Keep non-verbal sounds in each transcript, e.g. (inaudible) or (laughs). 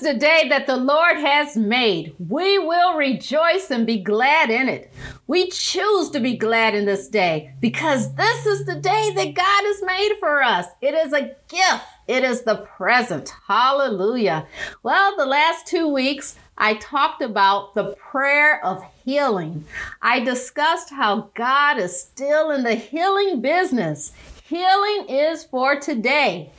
The day that the Lord has made. We will rejoice and be glad in it. We choose to be glad in this day because this is the day that God has made for us. It is a gift. It is the present. Hallelujah. Well, the last two weeks, I talked about the prayer of healing. I discussed how God is still in the healing business. Healing is for today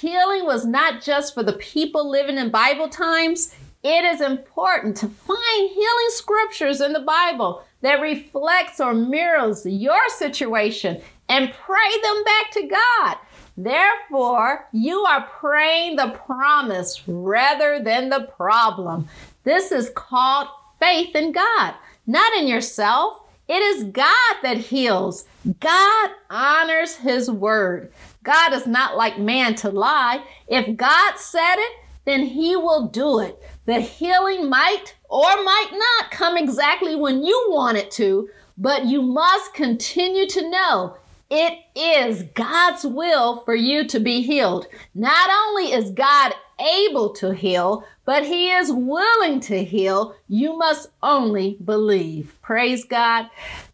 healing was not just for the people living in Bible times. It is important to find healing scriptures in the Bible that reflects or mirrors your situation and pray them back to God. Therefore, you are praying the promise rather than the problem. This is called faith in God, not in yourself. It is God that heals. God honors his word. God is not like man to lie. If God said it, then he will do it. The healing might or might not come exactly when you want it to, but you must continue to know it is God's will for you to be healed. Not only is God able to heal, but He is willing to heal. You must only believe. Praise God.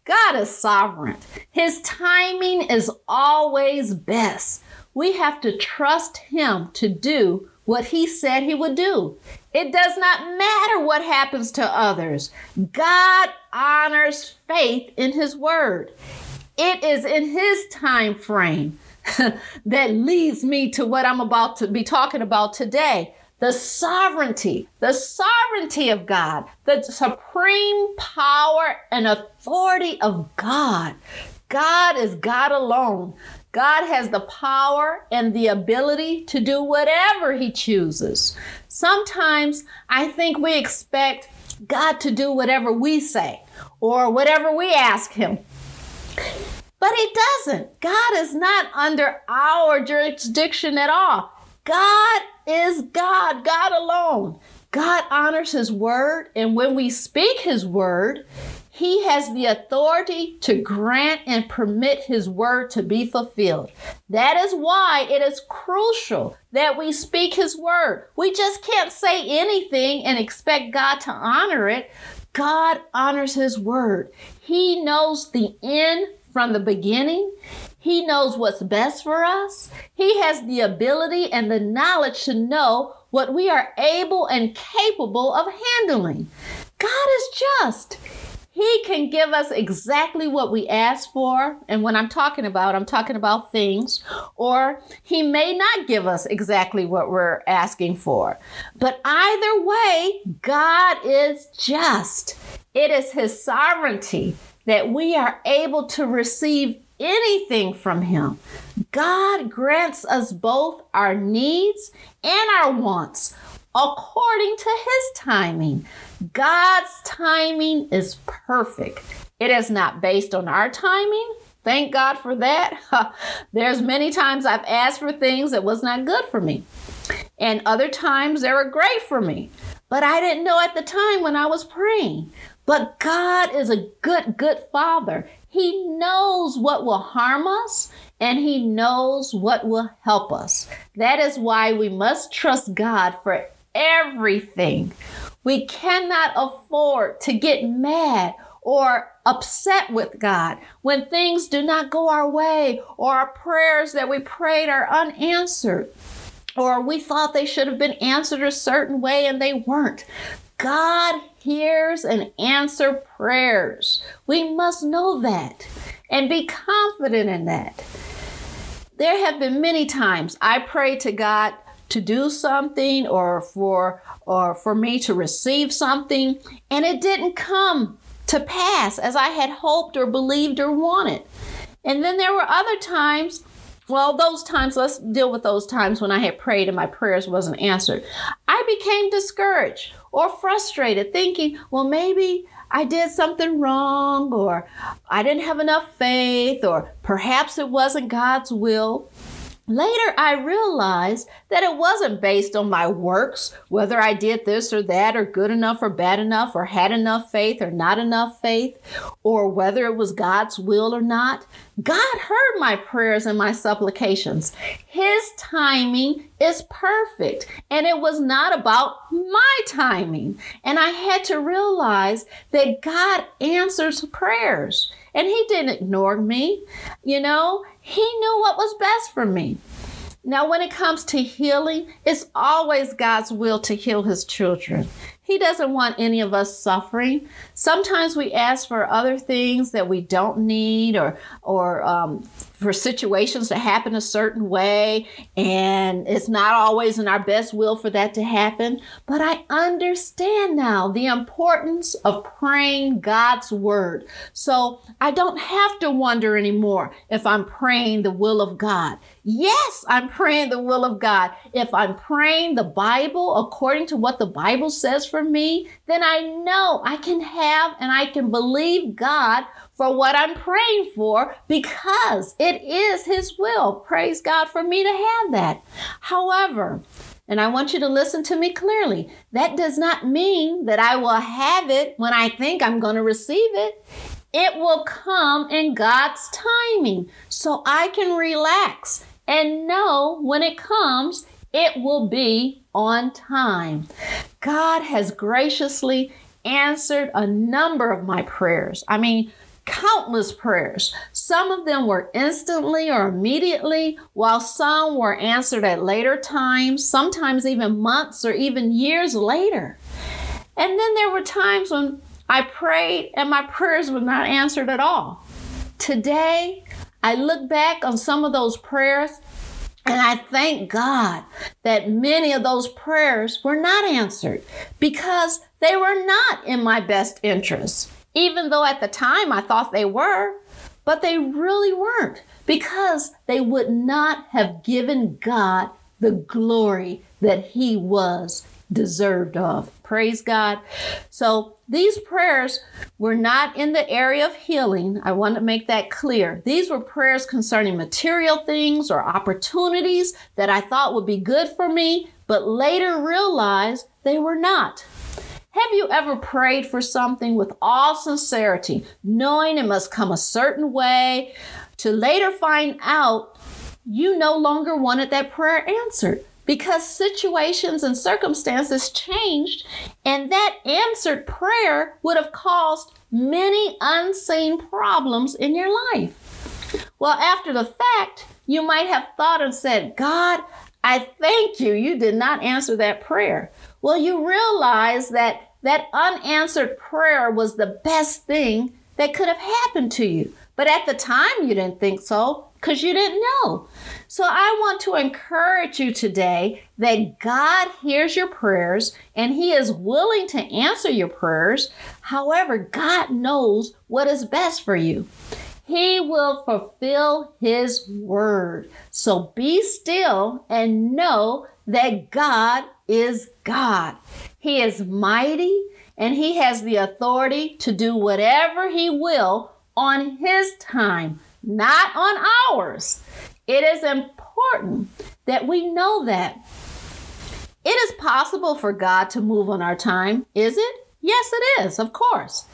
God is sovereign. His timing is always best. We have to trust Him to do what He said He would do. It does not matter what happens to others. God honors faith in His Word. It is in His time frame (laughs) that leads me to what I'm about to be talking about today the sovereignty, the sovereignty of God, the supreme power and authority of God. God is God alone. God has the power and the ability to do whatever He chooses. Sometimes I think we expect God to do whatever we say or whatever we ask Him. But He doesn't. God is not under our jurisdiction at all. God is God, God alone. God honors His word, and when we speak His word, He has the authority to grant and permit His word to be fulfilled. That is why it is crucial that we speak His word. We just can't say anything and expect God to honor it. God honors His word. He knows the end from the beginning. He knows what's best for us. He has the ability and the knowledge to know what we are able and capable of handling. God is just. He can give us exactly what we ask for. And when I'm talking about, I'm talking about things. Or He may not give us exactly what we're asking for. But either way, God is just. It is His sovereignty that we are able to receive anything from Him. God grants us both our needs and our wants according to His timing. God's timing is perfect. It is not based on our timing. Thank God for that. (laughs) There's many times I've asked for things that was not good for me. And other times they were great for me. But I didn't know at the time when I was praying. But God is a good, good father. He knows what will harm us and He knows what will help us. That is why we must trust God for everything. We cannot afford to get mad or upset with God when things do not go our way or our prayers that we prayed are unanswered or we thought they should have been answered a certain way and they weren't. God hears and answers prayers. We must know that and be confident in that. There have been many times I prayed to God to do something or for or for me to receive something and it didn't come to pass as I had hoped or believed or wanted. And then there were other times well, those times, let's deal with those times when I had prayed and my prayers wasn't answered. I became discouraged or frustrated, thinking, well, maybe I did something wrong, or I didn't have enough faith, or perhaps it wasn't God's will. Later, I realized that it wasn't based on my works, whether I did this or that, or good enough or bad enough, or had enough faith or not enough faith, or whether it was God's will or not. God heard my prayers and my supplications. His timing is perfect, and it was not about my timing. And I had to realize that God answers prayers. And he didn't ignore me. You know, he knew what was best for me. Now, when it comes to healing, it's always God's will to heal his children. He doesn't want any of us suffering. Sometimes we ask for other things that we don't need or, or um, for situations to happen a certain way, and it's not always in our best will for that to happen. But I understand now the importance of praying God's word. So I don't have to wonder anymore if I'm praying the will of God. Yes, I'm praying the will of God. If I'm praying the Bible according to what the Bible says for me, then I know I can have and I can believe God for what I'm praying for because it is His will. Praise God for me to have that. However, and I want you to listen to me clearly. That does not mean that I will have it when I think I'm going to receive it. It will come in God's timing so I can relax and know when it comes, it will be on time. God has graciously answered a number of my prayers. I mean, countless prayers. Some of them were instantly or immediately, while some were answered at later times, sometimes even months or even years later. And then there were times when I prayed and my prayers were not answered at all. Today, I look back on some of those prayers and I thank God that many of those prayers were not answered because they were not in my best interest, even though at the time I thought they were, but they really weren't because they would not have given God the glory that He was deserved of. Praise God. So these prayers were not in the area of healing. I want to make that clear. These were prayers concerning material things or opportunities that I thought would be good for me, but later realized they were not. Have you ever prayed for something with all sincerity, knowing it must come a certain way, to later find out you no longer wanted that prayer answered? because situations and circumstances changed, and that answered prayer would have caused many unseen problems in your life. Well, after the fact, you might have thought and said, God, I thank you, you did not answer that prayer. Well, you realize that that unanswered prayer was the best thing that could have happened to you. But at the time, you didn't think so because you didn't know. So I want to encourage you today that God hears your prayers and He is willing to answer your prayers. However, God knows what is best for you. He will fulfill His word. So be still and know that God is God. He is mighty and He has the authority to do whatever He will on His time not on ours. It is important that we know that. It is possible for God to move on our time, is it? Yes, it is, of course.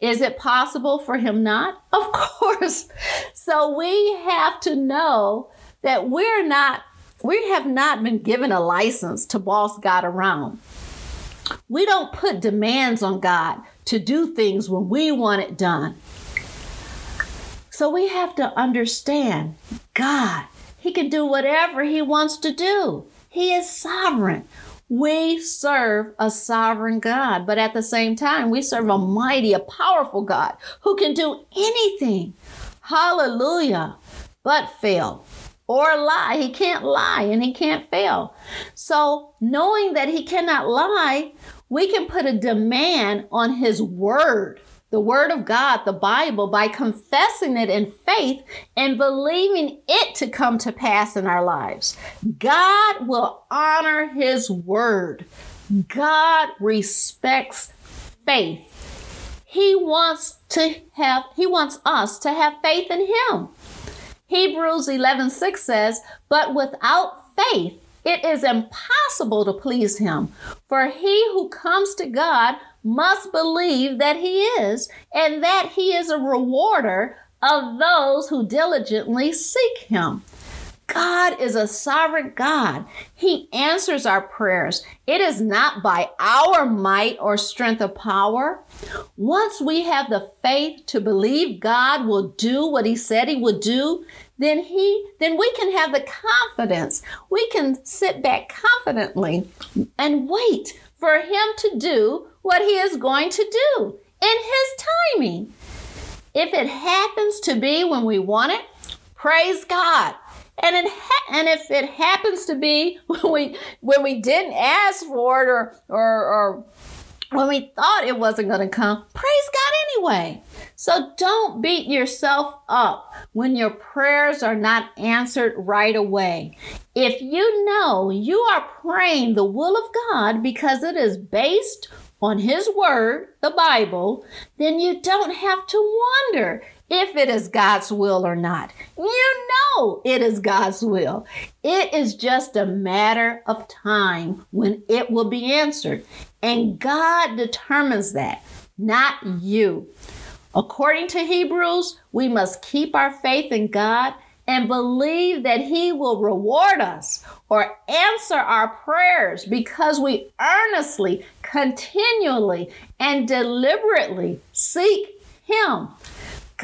Is it possible for Him not? Of (laughs) course. So we have to know that we're not, we have not been given a license to boss God around. We don't put demands on God to do things when we want it done. So we have to understand God, He can do whatever He wants to do. He is sovereign. We serve a sovereign God, but at the same time, we serve a mighty, a powerful God who can do anything. Hallelujah. But fail or lie. He can't lie and he can't fail. So, knowing that he cannot lie, we can put a demand on his word the Word of God, the Bible, by confessing it in faith and believing it to come to pass in our lives. God will honor His Word. God respects faith. He wants to have he wants us to have faith in him. Hebrews 11:6 says, "But without faith it is impossible to please him. For he who comes to God must believe that he is, and that he is a rewarder of those who diligently seek him. God is a sovereign God. He answers our prayers. It is not by our might or strength of power. Once we have the faith to believe God will do what he said he would do, then he then we can have the confidence. We can sit back confidently and wait for him to do what he is going to do in his timing. If it happens to be when we want it, praise God. And it ha- and if it happens to be (laughs) when we when we didn't ask for it or or, or when we thought it wasn't going to come, praise God anyway. So don't beat yourself up when your prayers are not answered right away. If you know you are praying the will of God because it is based on His Word, the Bible, then you don't have to wonder if it is God's will or not. You know it is God's will. It is just a matter of time when it will be answered. And God determines that, not you. According to Hebrews, we must keep our faith in God and believe that He will reward us or answer our prayers because we earnestly, continually, and deliberately seek Him.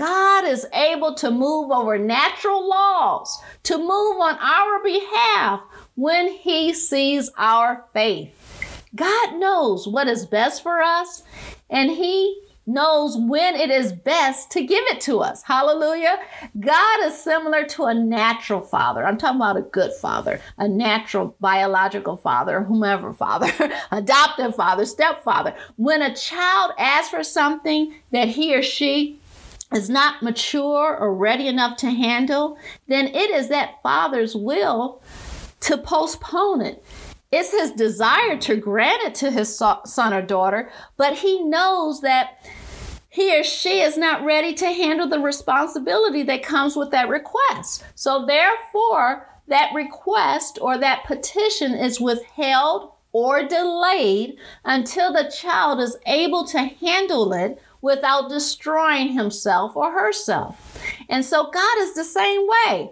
God is able to move over natural laws, to move on our behalf when He sees our faith. God knows what is best for us, and He knows when it is best to give it to us. Hallelujah. God is similar to a natural father. I'm talking about a good father, a natural biological father, whomever father, (laughs) adoptive father, stepfather. When a child asks for something that he or she is not mature or ready enough to handle, then it is that father's will to postpone it. It's his desire to grant it to his son or daughter, but he knows that he or she is not ready to handle the responsibility that comes with that request. So, therefore, that request or that petition is withheld or delayed until the child is able to handle it without destroying himself or herself. And so God is the same way.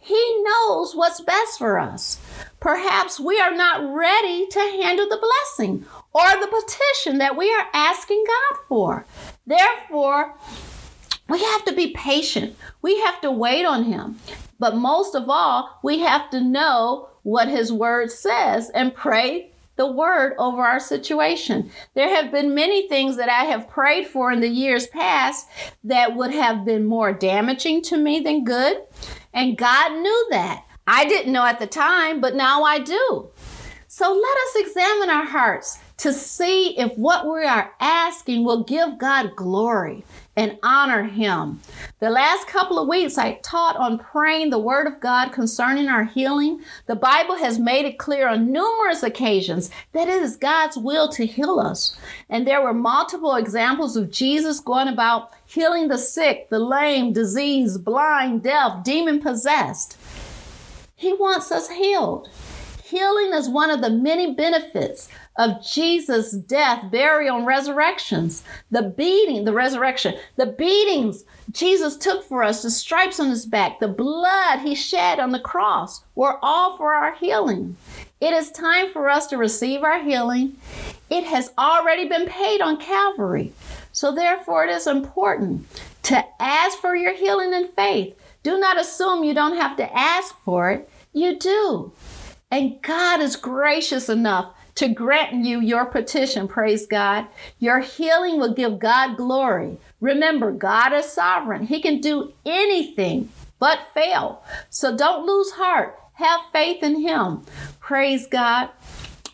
He knows what's best for us. Perhaps we are not ready to handle the blessing or the petition that we are asking God for. Therefore, we have to be patient. We have to wait on Him. But most of all, we have to know what His Word says and pray the word over our situation. There have been many things that I have prayed for in the years past that would have been more damaging to me than good. And God knew that. I didn't know at the time, but now I do. So let us examine our hearts to see if what we are asking will give God glory and honor Him. The last couple of weeks, I taught on praying the Word of God concerning our healing. The Bible has made it clear on numerous occasions that it is God's will to heal us. And there were multiple examples of Jesus going about healing the sick, the lame, diseased, blind, deaf, demon possessed. He wants us healed. Healing is one of the many benefits of Jesus' death, burial, and resurrections. The beating, the resurrection, the beatings Jesus took for us, the stripes on his back, the blood he shed on the cross were all for our healing. It is time for us to receive our healing. It has already been paid on Calvary. So, therefore, it is important to ask for your healing in faith. Do not assume you don't have to ask for it. You do. And God is gracious enough to grant you your petition, praise God. Your healing will give God glory. Remember, God is sovereign. He can do anything but fail. So don't lose heart. Have faith in Him. Praise God.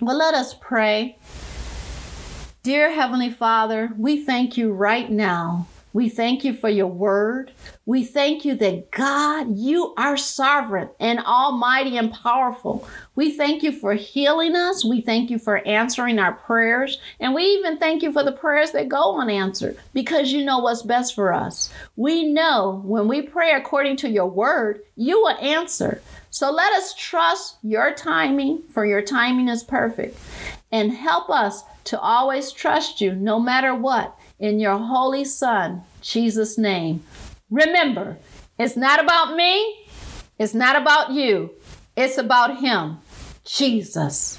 Well, let us pray. Dear Heavenly Father, we thank you right now We thank you for your word. We thank you that God, you are sovereign and almighty and powerful. We thank you for healing us. We thank you for answering our prayers. And we even thank you for the prayers that go unanswered because you know what's best for us. We know when we pray according to your word, you will answer. So let us trust your timing, for your timing is perfect. And help us to always trust you no matter what in your holy Son, Jesus' name. Remember, it's not about me, it's not about you, it's about Him, Jesus.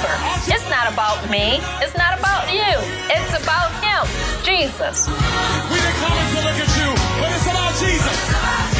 remember, it's not about me. It's not about you. It's about Him, Jesus. We've to look at you, but it's about Jesus.